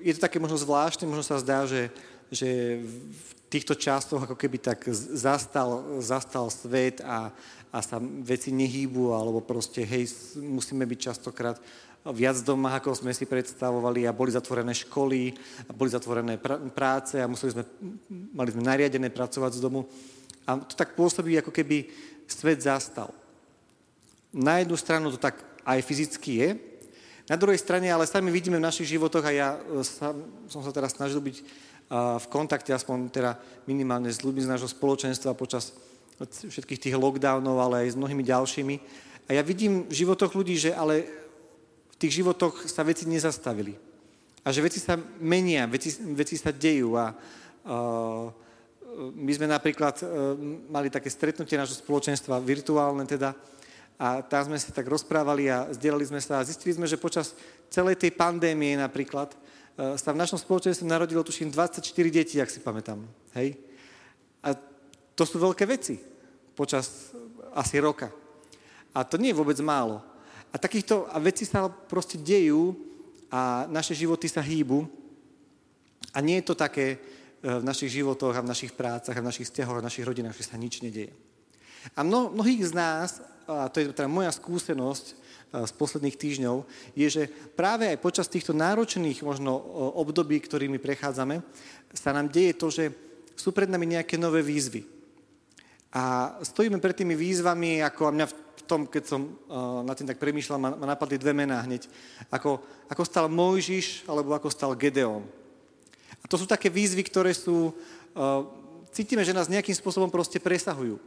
je to také možno zvláštne, možno sa zdá, že, že v týchto častoch ako keby tak zastal, zastal svet a, a sa veci nehýbu, alebo proste, hej, musíme byť častokrát viac doma, ako sme si predstavovali a boli zatvorené školy, a boli zatvorené pr- práce a museli sme, mali sme nariadené pracovať z domu. A to tak pôsobí, ako keby svet zastal. Na jednu stranu to tak aj fyzicky je, na druhej strane, ale sami vidíme v našich životoch a ja e, sa, som sa teraz snažil byť v kontakte, aspoň teda minimálne s ľuďmi z nášho spoločenstva počas všetkých tých lockdownov, ale aj s mnohými ďalšími. A ja vidím v životoch ľudí, že ale v tých životoch sa veci nezastavili. A že veci sa menia, veci, veci sa dejú. A, uh, my sme napríklad uh, mali také stretnutie nášho spoločenstva, virtuálne teda, a tam sme si tak rozprávali a zdieľali sme sa a zistili sme, že počas celej tej pandémie napríklad uh, sa v našom spoločenstve narodilo tuším 24 detí, ak si pamätám. Hej? A to sú veľké veci počas asi roka. A to nie je vôbec málo. A takýchto a veci sa proste dejú a naše životy sa hýbu. A nie je to také e, v našich životoch a v našich prácach a v našich vzťahoch a v našich rodinách, že sa nič nedieje. A mno, mnohých z nás, a to je teda moja skúsenosť e, z posledných týždňov, je, že práve aj počas týchto náročných možno období, ktorými prechádzame, sa nám deje to, že sú pred nami nejaké nové výzvy. A stojíme pred tými výzvami, ako a mňa v tom, keď som uh, nad tým tak premýšľal, ma, ma napadli dve mená hneď. Ako, ako stal Mojžiš, alebo ako stal Gedeon. A to sú také výzvy, ktoré sú, cítime, že nás nejakým spôsobom proste presahujú.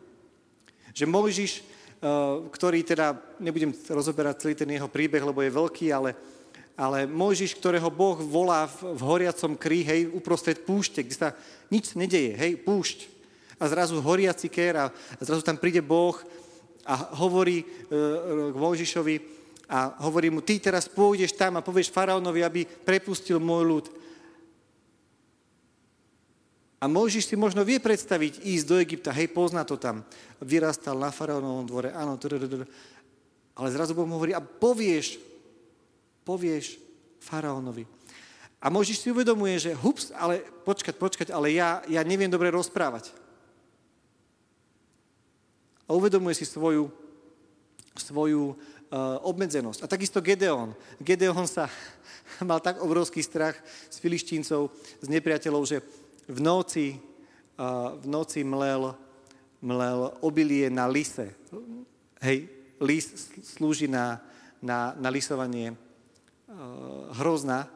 Že Mojžiš, uh, ktorý teda, nebudem rozoberať celý ten jeho príbeh, lebo je veľký, ale, ale Mojžiš, ktorého Boh volá v, v horiacom krí, hej, uprostred púšte, kde sa nič nedeje, hej, púšť a zrazu horiaci kér a zrazu tam príde Boh a hovorí e, k Mojžišovi a hovorí mu, ty teraz pôjdeš tam a povieš faraónovi, aby prepustil môj ľud. A Mojžiš si možno vie predstaviť ísť do Egypta, hej, pozná to tam. Vyrastal na faraónovom dvore, áno, ale zrazu Boh mu hovorí, a povieš, povieš faraónovi. A Mojžiš si uvedomuje, že hups, ale počkať, počkať, ale ja, ja neviem dobre rozprávať a uvedomuje si svoju, svoju uh, obmedzenosť. A takisto Gedeon. Gedeon sa mal tak obrovský strach z filištíncov, z nepriateľov, že v noci, v noci mlel, mlel obilie na lise. Hej, lis slúži na, na, na lisovanie hrozna,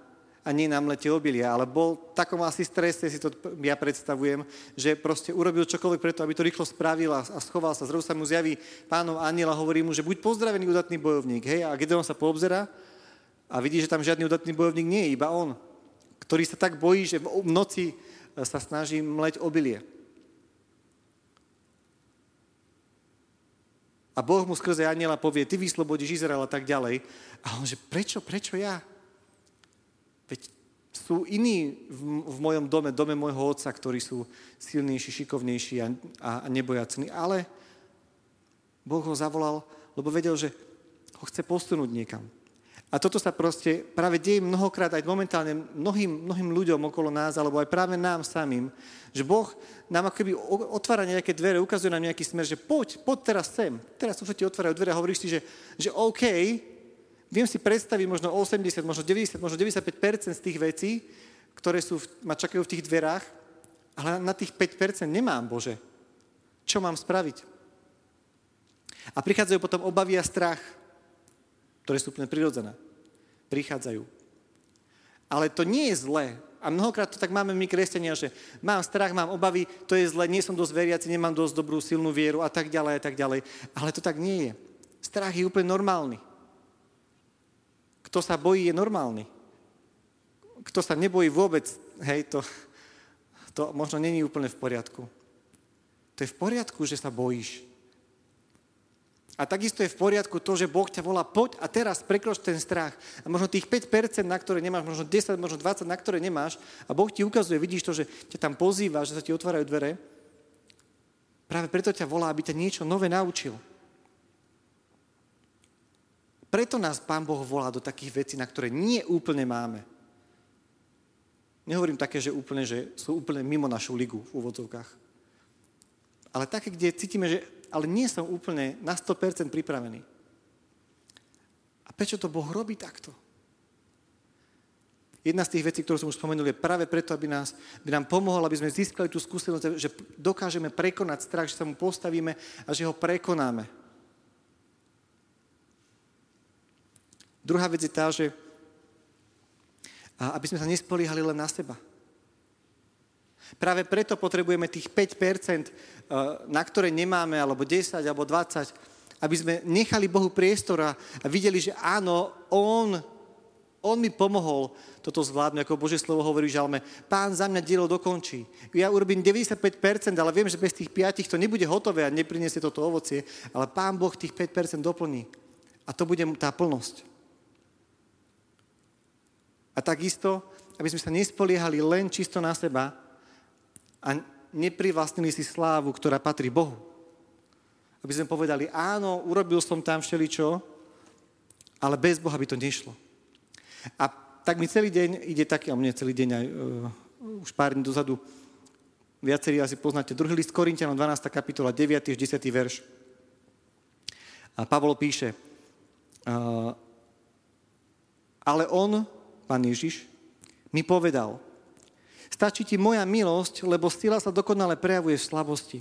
a nie na mlete obilia, ale bol v takom asi strese, si to ja predstavujem, že proste urobil čokoľvek preto, aby to rýchlo spravil a schoval sa. Zrazu sa mu zjaví pánov aniel a hovorí mu, že buď pozdravený udatný bojovník. Hej? A on sa poobzera a vidí, že tam žiadny udatný bojovník nie je, iba on, ktorý sa tak bojí, že v noci sa snaží mleť obilie. A Boh mu skrze aniela povie, ty vyslobodíš Izrael a tak ďalej. A on že, prečo, prečo ja? Veď sú iní v, v mojom dome, dome môjho otca, ktorí sú silnejší, šikovnejší a, a, a nebojacní. Ale Boh ho zavolal, lebo vedel, že ho chce posunúť niekam. A toto sa proste práve deje mnohokrát aj momentálne mnohým, mnohým ľuďom okolo nás, alebo aj práve nám samým, že Boh nám akoby otvára nejaké dvere, ukazuje nám nejaký smer, že poď, poď teraz sem. Teraz sa ti otvárajú dvere a hovoríš si, že, že OK, Viem si predstaviť možno 80, možno 90, možno 95% z tých vecí, ktoré sú, ma čakajú v tých dverách, ale na tých 5% nemám, Bože. Čo mám spraviť? A prichádzajú potom obavy a strach, ktoré sú úplne prirodzené. Prichádzajú. Ale to nie je zlé. A mnohokrát to tak máme my kresťania, že mám strach, mám obavy, to je zlé, nie som dosť veriaci, nemám dosť dobrú, silnú vieru a tak ďalej a tak ďalej. Ale to tak nie je. Strach je úplne normálny. Kto sa bojí, je normálny. Kto sa nebojí vôbec, hej, to, to možno není úplne v poriadku. To je v poriadku, že sa bojíš. A takisto je v poriadku to, že Boh ťa volá, poď a teraz prekroč ten strach. A možno tých 5%, na ktoré nemáš, možno 10, možno 20, na ktoré nemáš, a Boh ti ukazuje, vidíš to, že ťa tam pozýva, že sa ti otvárajú dvere, práve preto ťa volá, aby ťa niečo nové naučil. Preto nás Pán Boh volá do takých vecí, na ktoré nie úplne máme. Nehovorím také, že úplne, že sú úplne mimo našu ligu v úvodzovkách. Ale také, kde cítime, že ale nie som úplne na 100% pripravený. A prečo to Boh robí takto? Jedna z tých vecí, ktorú som už spomenul, je práve preto, aby, nás, aby nám pomohol, aby sme získali tú skúsenosť, že dokážeme prekonať strach, že sa mu postavíme a že ho prekonáme. Druhá vec je tá, že aby sme sa nespoliehali len na seba. Práve preto potrebujeme tých 5%, eh, na ktoré nemáme, alebo 10, alebo 20, aby sme nechali Bohu priestor a videli, že áno, On on mi pomohol toto zvládnuť, ako Božie slovo hovorí žalme. Pán za mňa dielo dokončí. Ja urobím 95%, ale viem, že bez tých 5 to nebude hotové a nepriniesie toto ovocie, ale Pán Boh tých 5% doplní. A to bude tá plnosť. A takisto, aby sme sa nespoliehali len čisto na seba a neprivlastnili si slávu, ktorá patrí Bohu. Aby sme povedali, áno, urobil som tam všeličo, ale bez Boha by to nešlo. A tak mi celý deň ide taký, a mne celý deň aj uh, už pár dní dozadu, viacerí asi poznáte, druhý list Korintianom, 12. kapitola, 9. až 10. verš. A Pavol píše, uh, ale on, pán Ježiš, mi povedal, stačí ti moja milosť, lebo sila sa dokonale prejavuje v slabosti.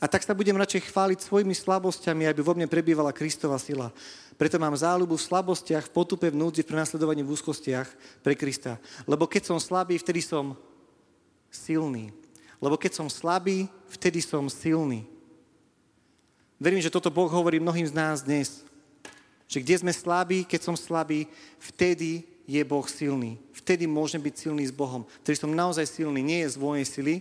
A tak sa budem radšej chváliť svojimi slabosťami, aby vo mne prebývala Kristova sila. Preto mám záľubu v slabostiach, v potupe, v núdzi, v prenasledovaní, v úzkostiach pre Krista. Lebo keď som slabý, vtedy som silný. Lebo keď som slabý, vtedy som silný. Verím, že toto Boh hovorí mnohým z nás dnes. Že kde sme slabí, keď som slabý, vtedy je Boh silný. Vtedy môžem byť silný s Bohom. Vtedy som naozaj silný, nie je z mojej sily,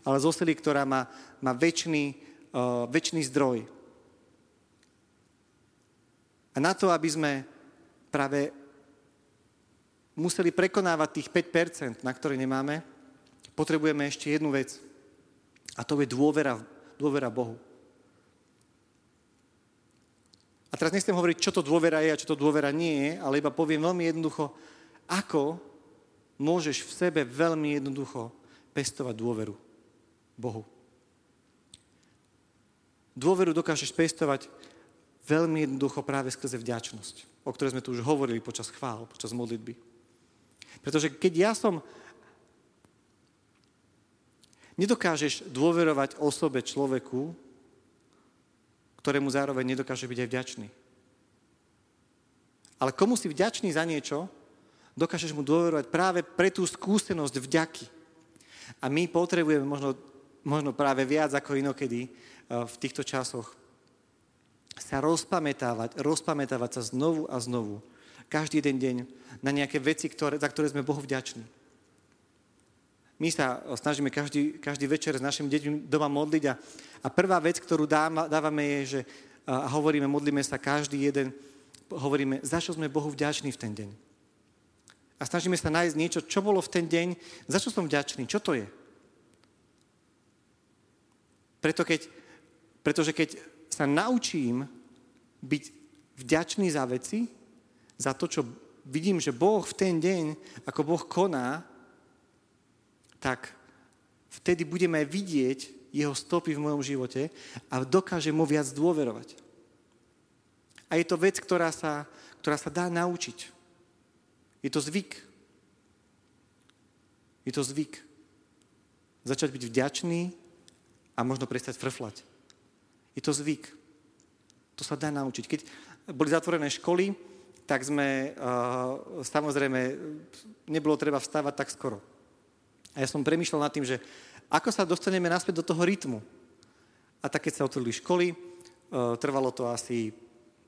ale zo sily, ktorá má, má väčší, uh, väčší zdroj. A na to, aby sme práve museli prekonávať tých 5%, na ktoré nemáme, potrebujeme ešte jednu vec. A to je dôvera, dôvera Bohu. A teraz nechcem hovoriť, čo to dôvera je a čo to dôvera nie je, ale iba poviem veľmi jednoducho, ako môžeš v sebe veľmi jednoducho pestovať dôveru. Bohu. Dôveru dokážeš pestovať veľmi jednoducho práve skrze vďačnosť, o ktorej sme tu už hovorili počas chvál, počas modlitby. Pretože keď ja som... Nedokážeš dôverovať osobe človeku, ktorému zároveň nedokáže byť aj vďačný. Ale komu si vďačný za niečo, dokážeš mu dôverovať práve pre tú skúsenosť vďaky. A my potrebujeme možno možno práve viac ako inokedy eh, v týchto časoch, sa rozpamätávať, rozpamätávať sa znovu a znovu, každý jeden deň, na nejaké veci, ktoré, za ktoré sme Bohu vďační. My sa snažíme každý, každý večer s našimi deťmi doma modliť a, a prvá vec, ktorú dávame je, že a hovoríme, modlíme sa každý jeden, hovoríme, za čo sme Bohu vďační v ten deň. A snažíme sa nájsť niečo, čo bolo v ten deň, za čo som vďačný, čo to je. Preto keď, pretože keď sa naučím byť vďačný za veci, za to, čo vidím, že Boh v ten deň, ako Boh koná, tak vtedy budeme vidieť jeho stopy v mojom živote a dokážem mu viac dôverovať. A je to vec, ktorá sa, ktorá sa dá naučiť. Je to zvyk. Je to zvyk. Začať byť vďačný a možno prestať frflať. Je to zvyk. To sa dá naučiť. Keď boli zatvorené školy, tak sme, uh, samozrejme, nebolo treba vstávať tak skoro. A ja som premýšľal nad tým, že ako sa dostaneme naspäť do toho rytmu. A tak, keď sa otvorili školy, uh, trvalo to asi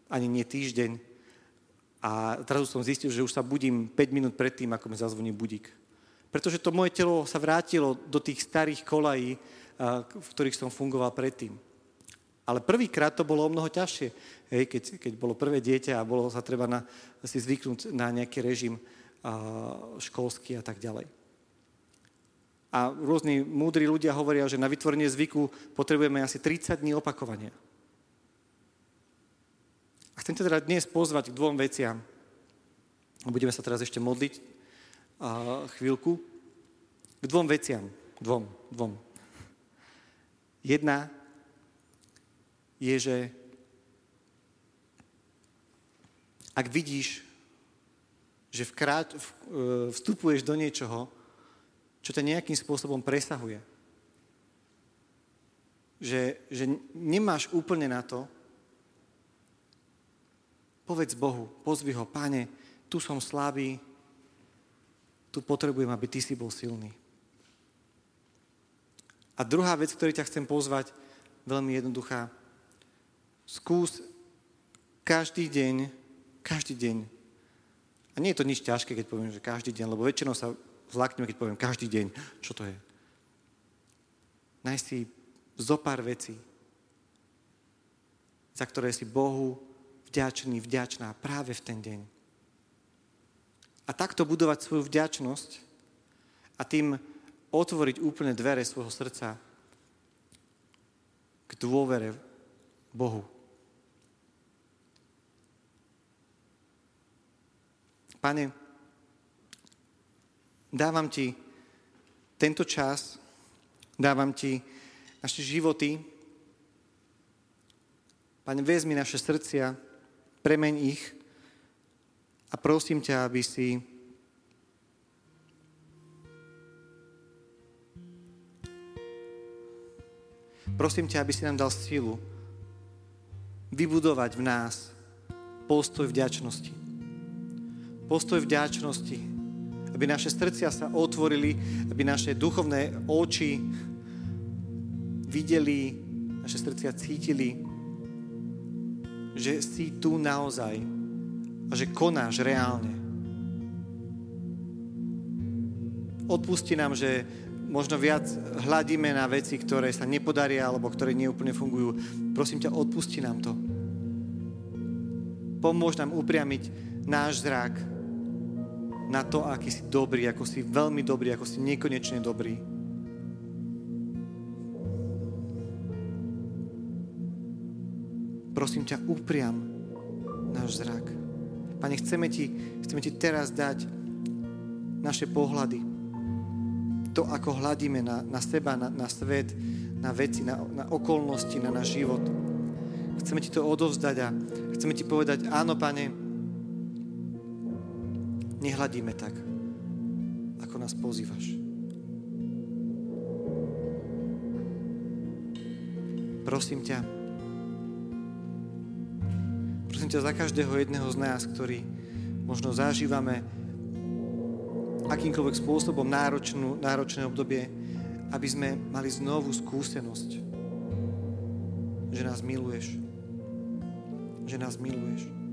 ani nie týždeň. A teraz som zistil, že už sa budím 5 minút predtým, ako mi zazvoní budík. Pretože to moje telo sa vrátilo do tých starých kolají, v ktorých som fungoval predtým. Ale prvýkrát to bolo o mnoho ťažšie, hej, keď, keď bolo prvé dieťa a bolo sa treba na, si zvyknúť na nejaký režim a, školský a tak ďalej. A rôzni múdri ľudia hovoria, že na vytvorenie zvyku potrebujeme asi 30 dní opakovania. A chcem teda dnes pozvať k dvom veciam. Budeme sa teraz ešte modliť a, chvíľku. K dvom veciam. Dvom, dvom. Jedna je, že ak vidíš, že vkrát, e, vstupuješ do niečoho, čo ťa nejakým spôsobom presahuje, že, že nemáš úplne na to, povedz Bohu, pozvi ho, páne, tu som slabý, tu potrebujem, aby ty si bol silný. A druhá vec, ktorú ťa chcem pozvať, veľmi jednoduchá. Skús každý deň, každý deň. A nie je to nič ťažké, keď poviem, že každý deň, lebo väčšinou sa zlakneme, keď poviem každý deň. Čo to je? Nájsť si zo pár vecí, za ktoré si Bohu vďačný, vďačná práve v ten deň. A takto budovať svoju vďačnosť a tým otvoriť úplne dvere svojho srdca k dôvere Bohu. Pane, dávam Ti tento čas, dávam Ti naše životy. Pane, vezmi naše srdcia, premeň ich a prosím ťa, aby si prosím ťa, aby si nám dal silu vybudovať v nás postoj vďačnosti. Postoj vďačnosti, aby naše srdcia sa otvorili, aby naše duchovné oči videli, naše srdcia cítili že si tu naozaj a že konáš reálne. Odpusti nám, že možno viac hľadíme na veci, ktoré sa nepodaria alebo ktoré neúplne fungujú. Prosím ťa, odpusti nám to. Pomôž nám upriamiť náš zrak na to, aký si dobrý, ako si veľmi dobrý, ako si nekonečne dobrý. prosím ťa, upriam náš zrak. Pane, chceme ti, chceme ti teraz dať naše pohľady. To, ako hľadíme na, na seba, na, na svet, na veci, na, na okolnosti, na náš život. Chceme ti to odovzdať a chceme ti povedať, áno, pane, nehľadíme tak, ako nás pozývaš. Prosím ťa, prosím ťa za každého jedného z nás, ktorý možno zažívame akýmkoľvek spôsobom náročnú, náročné obdobie, aby sme mali znovu skúsenosť, že nás miluješ. Že nás miluješ.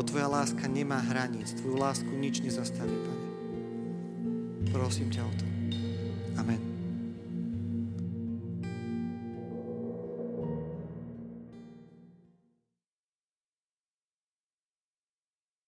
Lebo Tvoja láska nemá hraníc. Tvoju lásku nič nezastaví, Pane. Prosím ťa o to. Amen.